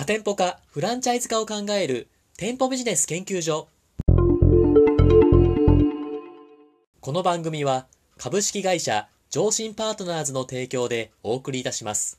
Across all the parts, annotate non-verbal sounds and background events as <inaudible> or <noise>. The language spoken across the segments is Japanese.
多店舗化、フランチャイズ化を考える店舗ビジネス研究所。この番組は株式会社上信パートナーズの提供でお送りいたします。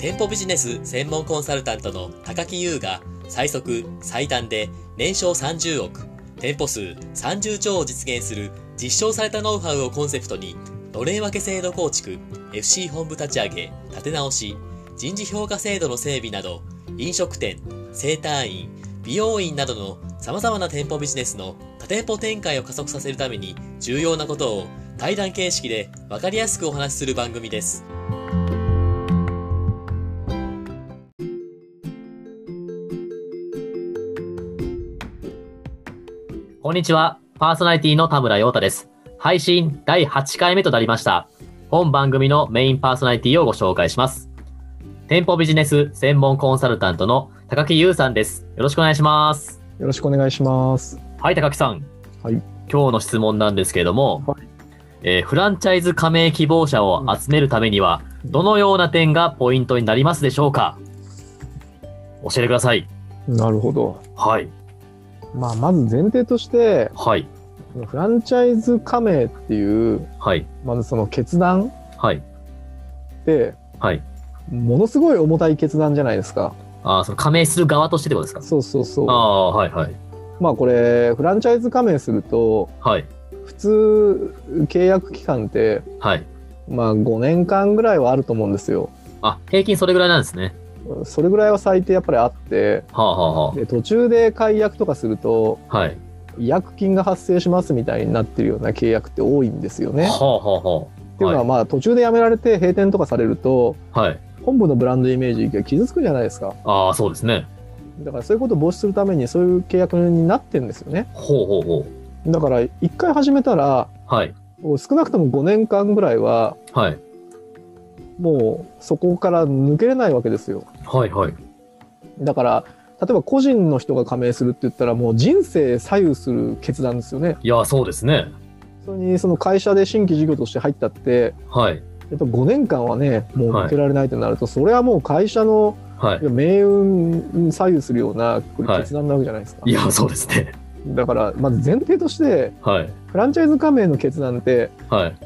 店舗ビジネス専門コンサルタントの高木優が最速最短で年商30億、店舗数30兆を実現する実証されたノウハウをコンセプトにのれん分け制度構築、FC 本部立ち上げ、立て直し、人事評価制度の整備など、飲食店、整体院、美容院などの様々な店舗ビジネスの多店舗展開を加速させるために重要なことを対談形式で分かりやすくお話しする番組です。こんにちは。パーソナリティの田村陽太です。配信第8回目となりました。本番組のメインパーソナリティをご紹介します。店舗ビジネス専門コンサルタントの高木優さんです。よろしくお願いします。よろしくお願いします。はい、高木さん。はい。今日の質問なんですけれども、はいえーフランチャイズ加盟希望者を集めるためには、どのような点がポイントになりますでしょうか？教えてください。なるほど。はい。まあ、まず前提として、はい。フランチャイズ加盟っていう、はい。まずその決断はい。って、はい。ものすごい重たい決断じゃないですか。あーその加盟する側としてってことですか？そうそうそう。ああ、はいはい。まあこれ、フランチャイズ加盟すると、はい。普通、契約期間って、はい。まあ5年間ぐらいはあると思うんですよ。あ、平均それぐらいなんですね。それぐらいは最低やっぱりあって、はあ、はあはで途中で解約とかすると、あ、はい。違約金が発生しますみたいになってるような契約って多いんですよね。はあ、はあ、はっていうのはまあ途中で辞められて閉店とかされるとあ。はい。本部のブランドイメージが傷つくじゃないですかああ、そうですね。だからそういうことを防止するためにそういう契約になってるんですよねほうほうほだから一回始めたらう。はい。少なくとも5年間ぐらいははい。もうそこから抜けれないわけですよはい、はい。だから例えば個人の人が加盟するって言ったらもう人生左右する決断ですよねいや、そうですね。それにその会社で新規事業として入ったってはい。やっぱ5年間はねもう抜けられないとなると、それはもう会社のはい命運に左右するような決断なわけじゃないですか、いや、そうですね。だからまず前提としてはい。フランチャイズ加盟の決断って、はい。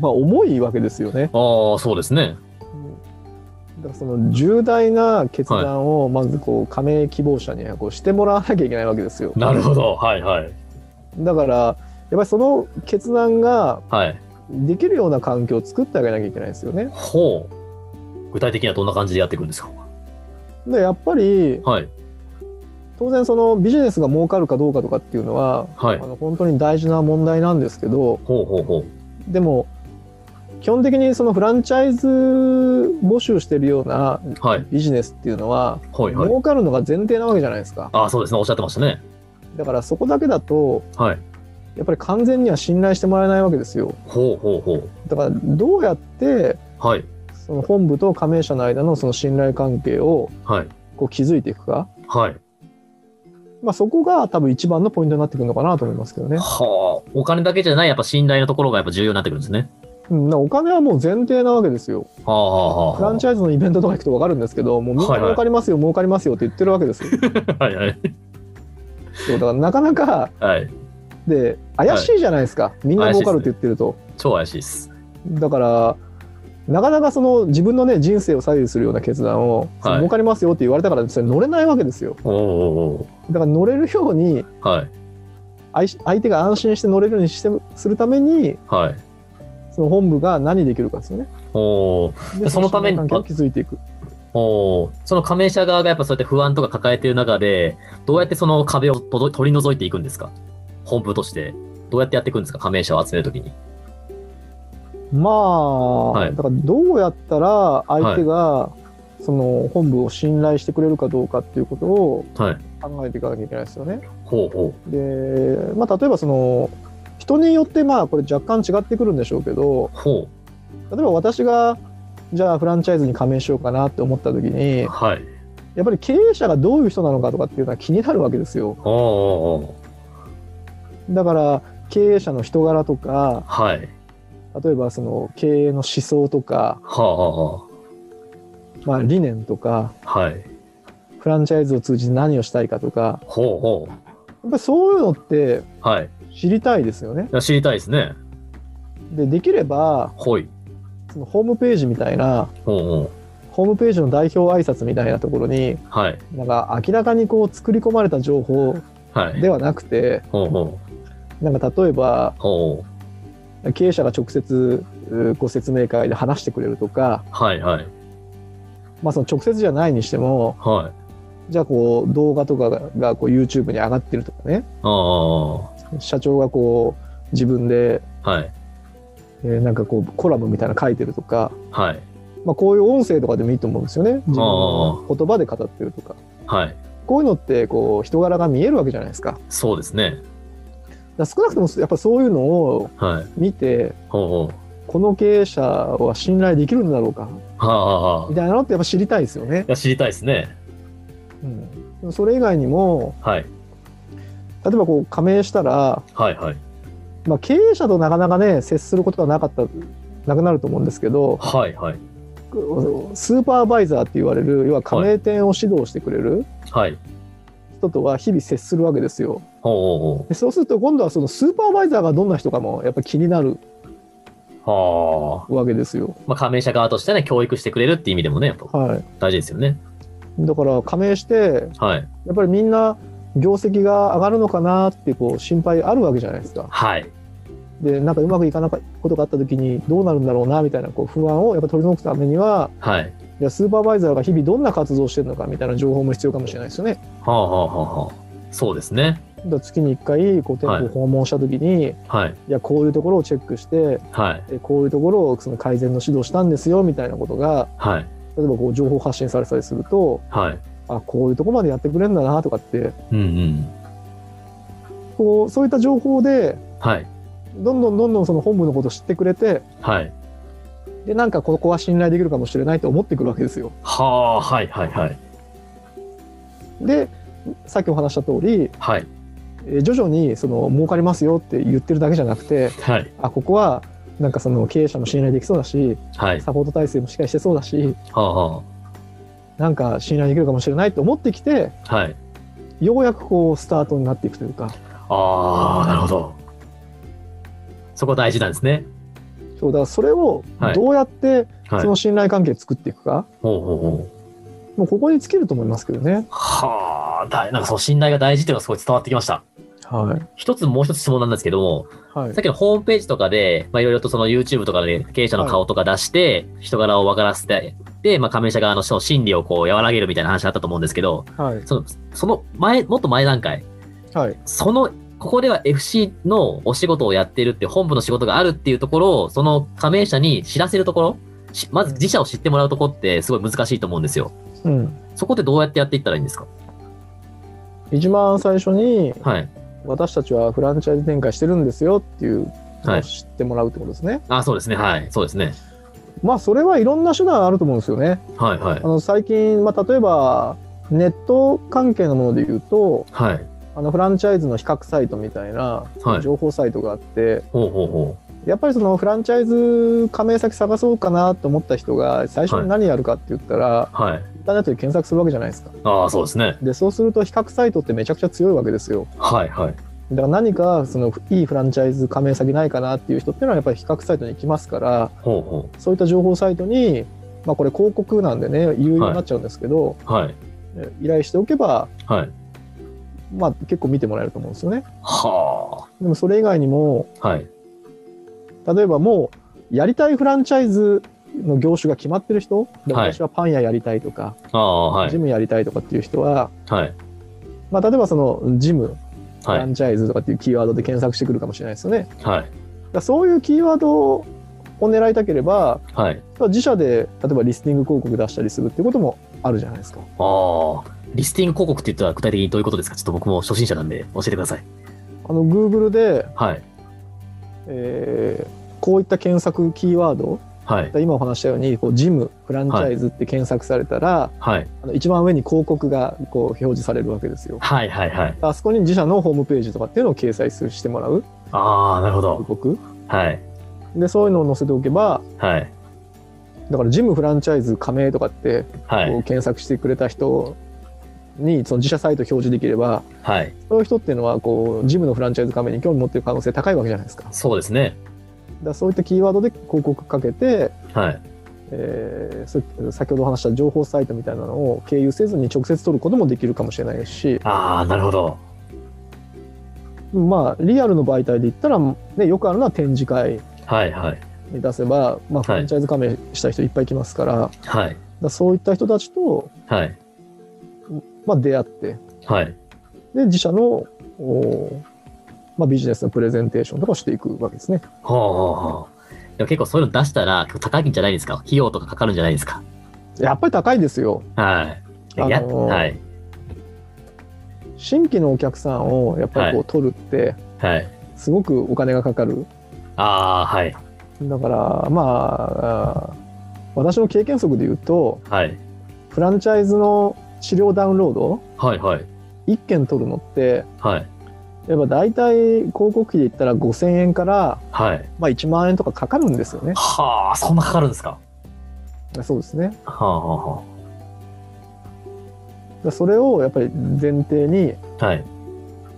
まあ、重いわけですよねああ、そうですね。だからその重大な決断をまずこう加盟希望者にはこうしてもらわなきゃいけないわけですよなるほど。はい、はい。だからやっぱりその決断がはい。できるような環境を作ってあげなきゃいけないですよねほう。具体的にはどんな感じでやっていくんですか？でやっぱりはい。当然そのビジネスが儲かるかどうかとかっていうのは、はいあ。の本当に大事な問題なんですけどほうほうほう。でも基本的にそのフランチャイズ募集してるようなはい。ビジネスっていうのは、はい、はい。儲かるのが前提なわけじゃないですかああ、そうですね。おっしゃってましたね。だからそこだけだとはい。やっぱり完全には信頼してもらえないわけですよほうほうほう。だからどうやってはい。その本部と加盟者の間のその信頼関係をはい。こう築いていくか、はい。まあ、そこが多分一番のポイントになってくるのかなと思いますけどね、はあ。お金だけじゃない、やっぱ信頼のところがやっぱ重要になってくるんですね。うん、お金はもう前提なわけですよはあ、はあ、はあ。フランチャイズのイベントとか行くと分かるんですけどもうみんなはいはい儲かりますよ、儲かりますよって言ってるわけですよ <laughs> はい、はい。そうだからなかなかはい。で怪しいじゃないですか、みんな儲かるって言ってると、超怪しいです。だからなかなかその自分のね人生を左右するような決断を、はい儲かりますよって言われたからそれ乗れないわけですよおーおだから乗れるようにーはい。相手が安心して乗れるようにしてするためにはい。その本部が何できるかですよね。おー。でそのために関係を築いていく。おー。その加盟者側がやっぱそうやって不安とか抱えている中で、どうやってその壁を取り除いていくんですか？本部として。どうやってやっていくんですか？加盟者を集めるときに。まあ、い。だからどうやったら相手がその本部を信頼してくれるかどうかっていうことをはい。考えていかなきゃいけないですよね。ほうほで、まあ、例えばその人によってまあこれ若干違ってくるんでしょうけどう。ほ例えば私がじゃあフランチャイズに加盟しようかなって思った時にう。はい。やっぱり経営者がどういう人なのかとかっていうのは気になるわけですよ。だから経営者の人柄とかーはい。例えばその経営の思想とか、はあ、はまあ、理念とかあ、はい。フランチャイズを通じて何をしたいかとかやっぱりそういうのってう。はい。知りたいですよね。いや知りたいですね。でできればほい。そのホームページみたいなほうほホームページの代表挨拶みたいなところにう。はい。なんか明らかにこう作り込まれた情報はい。ではなくてほうほう。なんか例えばほう。経営者が直接うご説明会で話してくれるとか、はいはい。まあ、その直接じゃないにしてもはい。じゃあこう動画とかががこう YouTube に上がってるとかねああ、は社長がこう自分で、い。えーなんかこうコラムみたいなの書いてるとか、はい。まあ、こういう音声とかでもいいと思うんですよね自分の言葉で語ってるとかはい。こういうのってこう人柄が見えるわけじゃないですかそうですね。ら少なくともやっぱそういうのをはい。見てほうほう。この経営者は信頼できるんだろうかはあ、はあ、はあ。みたいなのってやっぱ知りたいですよねい。や知りたいですね。うん、それ以外にもはい。例えばこう加盟したら、はいはい。まあ、経営者となかなかね接することはなかったなくなると思うんですけどはいはい。スーパーバイザーって言われる要は加盟店を指導してくれるはい。人とは日々接するわけですよ。ほうほうほでそうすると今度はそのスーパーバイザーがどんな人かもやっぱり気になるう。はあ。わけですよ。まあ、加盟者側としてね、教育してくれるっていう意味でもね、やっぱはい、大事ですよね。だから加盟してはい。やっぱりみんな業績が上がるのかなってこう心配あるわけじゃないですか。はい。でなんかうまくいかなかったことがあった時にどうなるんだろうなみたいなこう不安をやっぱ取り除くためにははい。いやスーパーバイザーが日々どんな活動をしてるのかみたいな情報も必要かもしれないですよね。はあはあはあはあ。そうですね。月に1回こう店舗を訪問した時に、い、はい。やこういうところをチェックしてはい。えこういうところをその改善の指導したんですよみたいなことがはい。例えばこう情報発信されたりするとはい。あこういうところまでやってくれるんだなとかってうんうん。こうそういった情報ではい。どんどんどんどんその本部のことを知ってくれてはい。でなんかここは信頼できるかもしれないと思ってくるわけですよ。はあ、はいはいはい。でさっきお話した通りはい。えー徐々にその儲かりますよって言ってるだけじゃなくてはい。あここはなんかその経営者も信頼できそうだしはい。サポート体制もしっかりしてそうだしはあはなんか信頼できるかもしれないと思ってきてあ。はい。ようやくこうスタートになっていくというかああ、なるほど。そこ大事なんですね。そうだからそれをはいどうやってはい。その信頼関係作っていくか、ほうほうほう。もうここに尽きると思いますけどね。はあ、だなんかその信頼が大事っていうのがすごい伝わってきました。はい一つもう一つ質問なんですけども、はいさっきのホームページとかで、まあいろいろとその YouTube とかで経営者の顔とか出して、人柄を分からせて、で、まあ加盟者側の心理をこう和らげるみたいな話あったと思うんですけど、はいその、その前、もっと前段階、はいその、ここでは FC のお仕事をやってるって本部の仕事があるっていうところを、その加盟者に知らせるところ、しまず自社を知ってもらうところってすごい難しいと思うんですよ。うん、そこってどうやってやっていったらいいんですか？一番最初にはい。私たちはフランチャイズ展開してるんですよっていうのはいを知ってもらうってことですね。あ、そうですね。はい。そうですね。まあそれはいろんな手段あると思うんですよね。はいはいあ。の最近、まあ、例えばネット関係のもので言うとはい。あのフランチャイズの比較サイトみたいなはい情報サイトがあって、ほうほうほやっぱりそのフランチャイズ加盟先探そうかなと思った人が最初に何やるかって言ったら、う。はい。インターネットで検索するわけじゃないですか。ああ、そうですね。でそうすると比較サイトってめちゃくちゃ強いわけですよ。はいはい。だから何かそのいいフランチャイズ加盟先ないかなっていう人っていうのはやっぱり比較サイトに行きますからそういった情報サイトに、まあ、これ広告なんでね有料になっちゃうんですけど、う。はい。依頼しておけば、はい。まあ、結構見てもらえると思うんですよね。はでもそれ以外にもあ。はい。例えばもうやりたいフランチャイズの業種が決まってる人私はパン屋やりたいとか、ああ、はい。ジムやりたいとかっていう人は、はい。まあ、例えばそのジムフはい。ランチャイズとかっていうキーワードで検索してくるかもしれないですよね。はい。らそういうキーワードを狙いたければはい。自社で例えばリスティング広告出したりするっていうこともあるじゃないですか。ああ。リスティング広告って言ったら具体的にどういうことですか？ちょっと僕も初心者なんで教えてください。あの Google で、はい。えーこういった検索キーワードはい。今お話したようにこうジムフランチャイズって検索されたら、はい。あの一番上に広告がこう表示されるわけですよ。はい。はい。はい。あそこに自社のホームページとかっていうのを掲載するしてもらうああ、なるほ広ど。告はい。でそういうのを載せておけばはい。だからジムフランチャイズ加盟とかってはい。こう検索してくれた人にその自社サイト表示できればはい。そういう人っていうのはこうジムのフランチャイズ加盟に興味持ってる可能性高いわけじゃないですかそうですね。らそういったキーワードで広告かけて、はい。えー先ほど話した情報サイトみたいなのを経由せずに直接取ることもできるかもしれないし、ああ、なるほど。まあリアルの媒体で言ったら、ね、よくあるのは展示会はいはい。に出せば、まあ、フランチャイズ加盟した人いっぱい来ますから,、はい。そういった人たちと、はい。まあ、出会ってはい。で自社のおまあ、ビジネスのプレゼンテーションとかをしていくわけですね。ほうほうほう。でも結構そういうの出したら結構高いんじゃないですか？費用とかかかるんじゃないですか？やっぱり高いですよ。はい。や、あのーはい。新規のお客さんをやっぱりこう取るってはい。すごくお金がかかる。ああ、はい。だからまあ私の経験則で言うとはい。フランチャイズの資料ダウンロードはいはい。1件取るのってはい。やっぱ大体広告費で言ったら5000円から、はい。まあ、1万円とかかかるんですよね。はあ、そんなかかるんですか？そうですね。はあはだそれをやっぱり前提にあはい。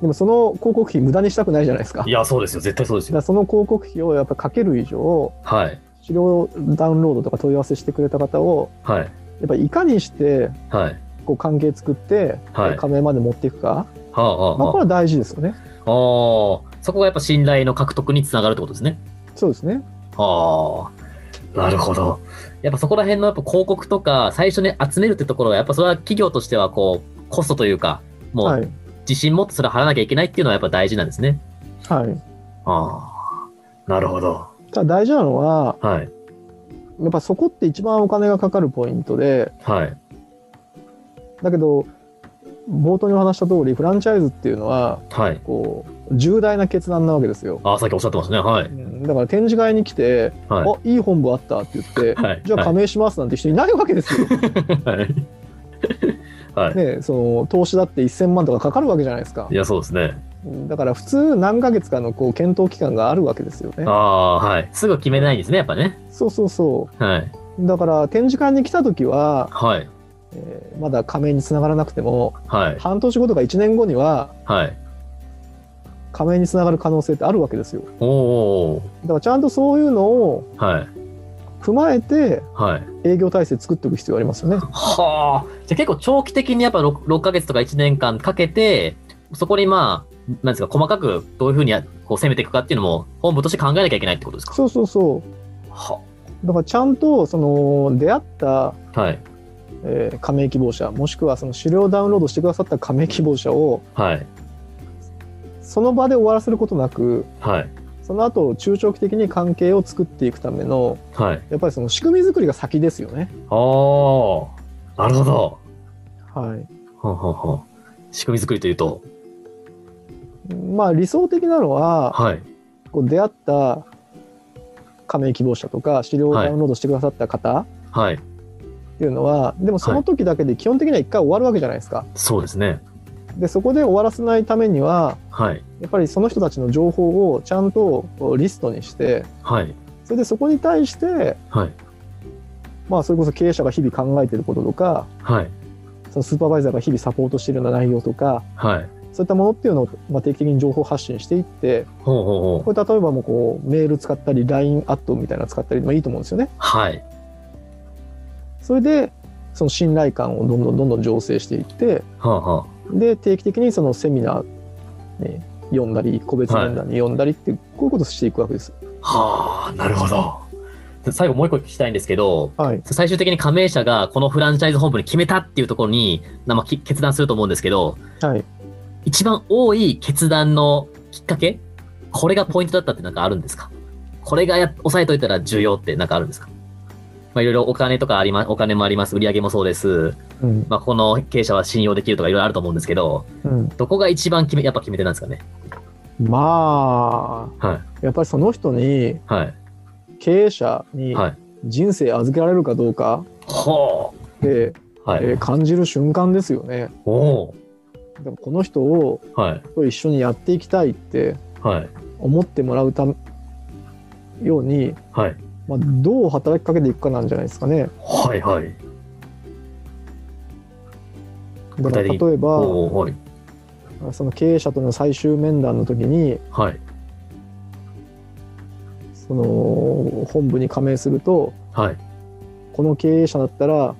でもその広告費無駄にしたくないじゃないですか。いや、そうですよ。絶対そうですよ。らその広告費をやっぱかける以上はい。資料ダウンロードとか問い合わせしてくれた方をはい。やっぱりいかにしてはい。こう関係作ってはい。加盟まで持っていくか、はあはあまあ、これはは大事ですよね。あ。そこがやっぱ信頼の獲得につながるってことですね。そうですね。ああ、なるほど。やっぱそこら辺のやっぱ広告とか、最初に集めるってところが、やっぱそれは企業としてはこう、コストというか、もはいう自信持ってそれを払わなきゃいけないっていうのはやっぱ大事なんですね。はい。ああ、なるほど。ただ大事なのははい。やっぱそこって一番お金がかかるポイントではい。だけど冒頭にお話した通りフランチャイズっていうのははい。こう重大な決断なわけですよ。ああ、さっきおっしゃってましたね。はい。うんだから展示会に来て「はい。あいい本部あった」って言ってはい。じゃあ加盟しますなんて人いないわけですよ。<laughs> はい。はい。ね、その投資だって1000万とかかかるわけじゃないですかい。や、そうですね。うんだから普通何ヶ月かのこう検討期間があるわけですよねあ。あ、はい。すぐ決めないんですね、やっぱね。そうそうそはい。う。だから展示会に来た時は、はい。えーまだ加盟につながらなくてもはい。半年後とか1年後にははい。加盟につながる可能性ってあるわけですよ。おおだからちゃんとそういうのをはい。踏まえてはい。営業体制作っていく必要ありますよね。はあ。じゃあ結構長期的にやっぱ 6, 6ヶ月とか1年間かけて、そこにまあ、なんですか、細かくどういうふうにやこう攻めていくかっていうのも本部として考えなきゃいけないってことですか？そうそうそはう。だからちゃんとその出会った、はい。えー加盟希望者もしくはその資料ダウンロードしてくださった加盟希望者をはい。その場で終わらせることなくはい。その後中長期的に関係を作っていくためのはい。やっぱりその仕組み作りが先ですよね。ああ。なるほど。はい。はんはんはん仕組み作りというと、まあ理想的なのははい。こう出会った加盟希望者とか資料をダウンロードしてくださった方はい。っていうのは、でもその時だけで基本的には一回終わるわけじゃないですか。そうですね。でそこで終わらせないためにははい。やっぱりその人たちの情報をちゃんとリストにしてはい。それでそこに対してはい。まあそれこそ経営者が日々考えてることとかはい。そのスーパーバイザーが日々サポートしているような内容とかはい。そういったものっていうのをまあ定期的に情報発信していってほうほうほう。これ例えばもうこうメール使ったり LINE アットみたいなの使ったりでもいいと思うんですよね。はい。それでその信頼感をどんどんどんどん醸成していってはあはで定期的にそのセミナー、ね、読んだり個別面談に読んだりって、こういうことをしていくわけです。あ。はあ、なるほど。最後もう一個聞きたいんですけど、はい、最終的に加盟者がこのフランチャイズ本部に決めたっていうところに、ま決断すると思うんですけど、はい、一番多い決断のきっかけ？これがポイントだったってなんかあるんですか？これがやっ押さえといたら重要ってなんかあるんですか？まあ、いろいろお金とかありま、お金もあります。売り上げもそうです。うんまあ、この経営者は信用できるとかいろいろあると思うんですけど、うん、どこが一番決め、やっぱ決め手なんですかね？まあはい。やっぱりその人にはい。経営者にはい人生預けられるかどうかほで、う。はい。えー感じる瞬間ですよね。おおでもこの人をはい。と一緒にやっていきたいってはい。思ってもらうためように、はい。まあ、どう働きかけていくかなんじゃないですかね。はいはい。だから例えばはい。その経営者との最終面談の時にはい。その本部に加盟するとはい。この経営者だったら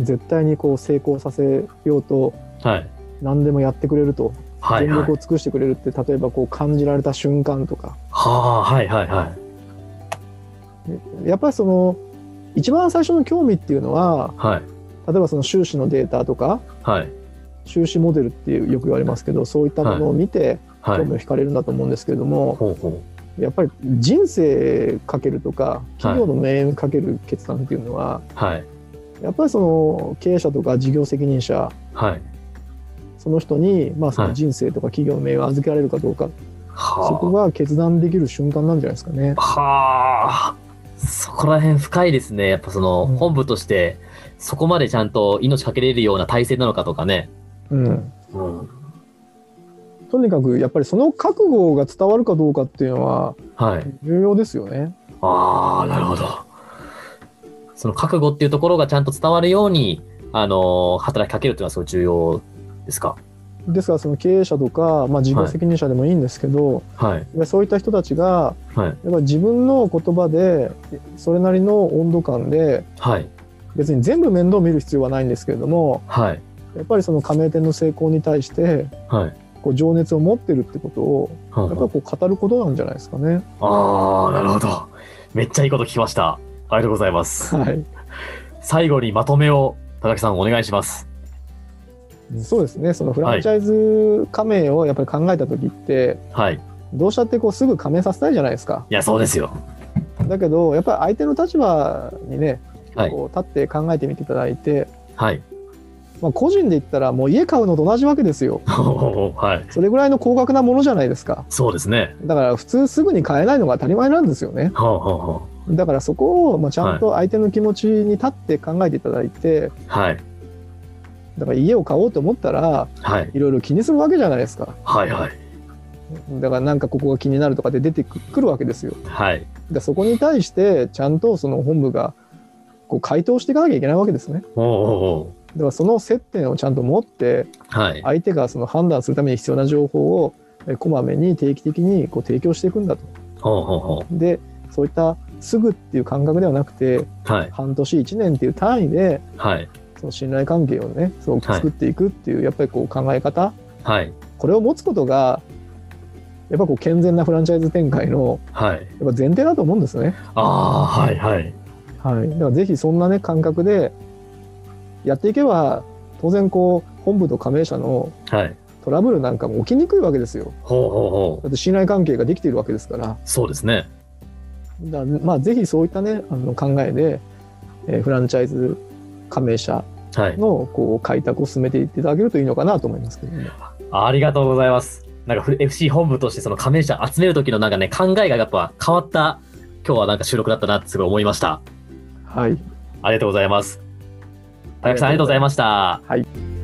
絶対にこう成功させようとはい。何でもやってくれるとはい。はい全力を。尽くしてくれるって例えばこう感じられた瞬間とかはあ、はいはいはい。やっぱりその一番最初の興味っていうのははい。例えばその収支のデータとかはい。収支モデルっていうよく言われますけどそういったものを見てはい興味。を惹かれるんだと思うんですけれども、ほうほやっぱり人生かけるとか企業の命運かける決断っていうのは、う。はい。やっぱりその経営者とか事業責任者はい。その人にまあそはいの人生とか企業の命運を預けられるかどうか、そこはが決断できる瞬間なんじゃないですかねあ。。はあ。そこら辺深いですね。やっぱその、うん本部として、そこまでちゃんと命かけれるような体制なのかとかね。うん、うん。とにかくやっぱりその覚悟が伝わるかどうかっていうのははい。重要ですよね。ああ、なるほど。その覚悟っていうところがちゃんと伝わるように、あのー働きかけるっていうのはすごい重要ですか？ですからその経営者とか、まあ、事業責任者でもいいんですけど、はい。そういった人たちがはい。やっぱり自分の言葉でそれなりの温度感ではい。別に全部面倒を見る必要はないんですけれどもはい。やっぱりその加盟店の成功に対してはい。こう情熱を持ってるってことをはやっぱりこう語ることなんじゃないですかね。ああ、なるほど。めっちゃいいこと聞きました。ありがとうございます。はい、最後にまとめを、田崎さんお願いします。そうですねそのフランチャイズ加盟をやっぱり考えた時ってはい。どうしたってこうすぐ加盟させたいじゃないですか。いや、そうですよ。だけどやっぱり相手の立場にねはい。こう立って考えてみていただいて、はい。まあ、個人で言ったらもう家買うのと同じわけですよ。<laughs> はい。それぐらいの高額なものじゃないですか。そうですね。だから普通すぐに買えないのが当たり前なんですよね。だからそこをまあちゃんと相手の気持ちに立って考えていただいて、う。はい。だから家を買おうと思ったらはい。いろいろ気にするわけじゃないですか。はい。はい。だからなんかここが気になるとかで出てくるわけですよ。はい。でそこに対してちゃんとその本部がこう回答していかなきゃいけないわけですね。ほうほだからその接点をちゃんと持って。はい。相手がその判断するために必要な情報をえこまめに定期的にこう提供していくんだと。ほうほうほでそういったすぐっていう感覚ではなくてう。はい。半年1年っていう単位ではい。その信頼関係をねそうはい作っていくっていう、やっぱりこう考え方はい。これを持つことがやっぱこう健全なフランチャイズ展開のはい。やっぱ前提だと思うんですね。ああ、はい。はい。はい、だからぜひそんなね感覚でやっていけば当然こう本部と加盟者のはい。トラブルなんかも起きにくいわけですよ。ほうほうほだって信頼関係ができているわけですから。う。そうですね。だまあぜひそういったねあの考えで、えーフランチャイズ加盟者はい。のこう開拓を進めていっていただけるといいのかなと思いますけどね。ありがとうございます。なんかふ FC 本部としてその加盟者集める時のなんかね、考えがやっぱ変わった、今日はなんか収録だったなってすごい思いました。はい。ありがとうございます。高木さんありがとうございました。はい。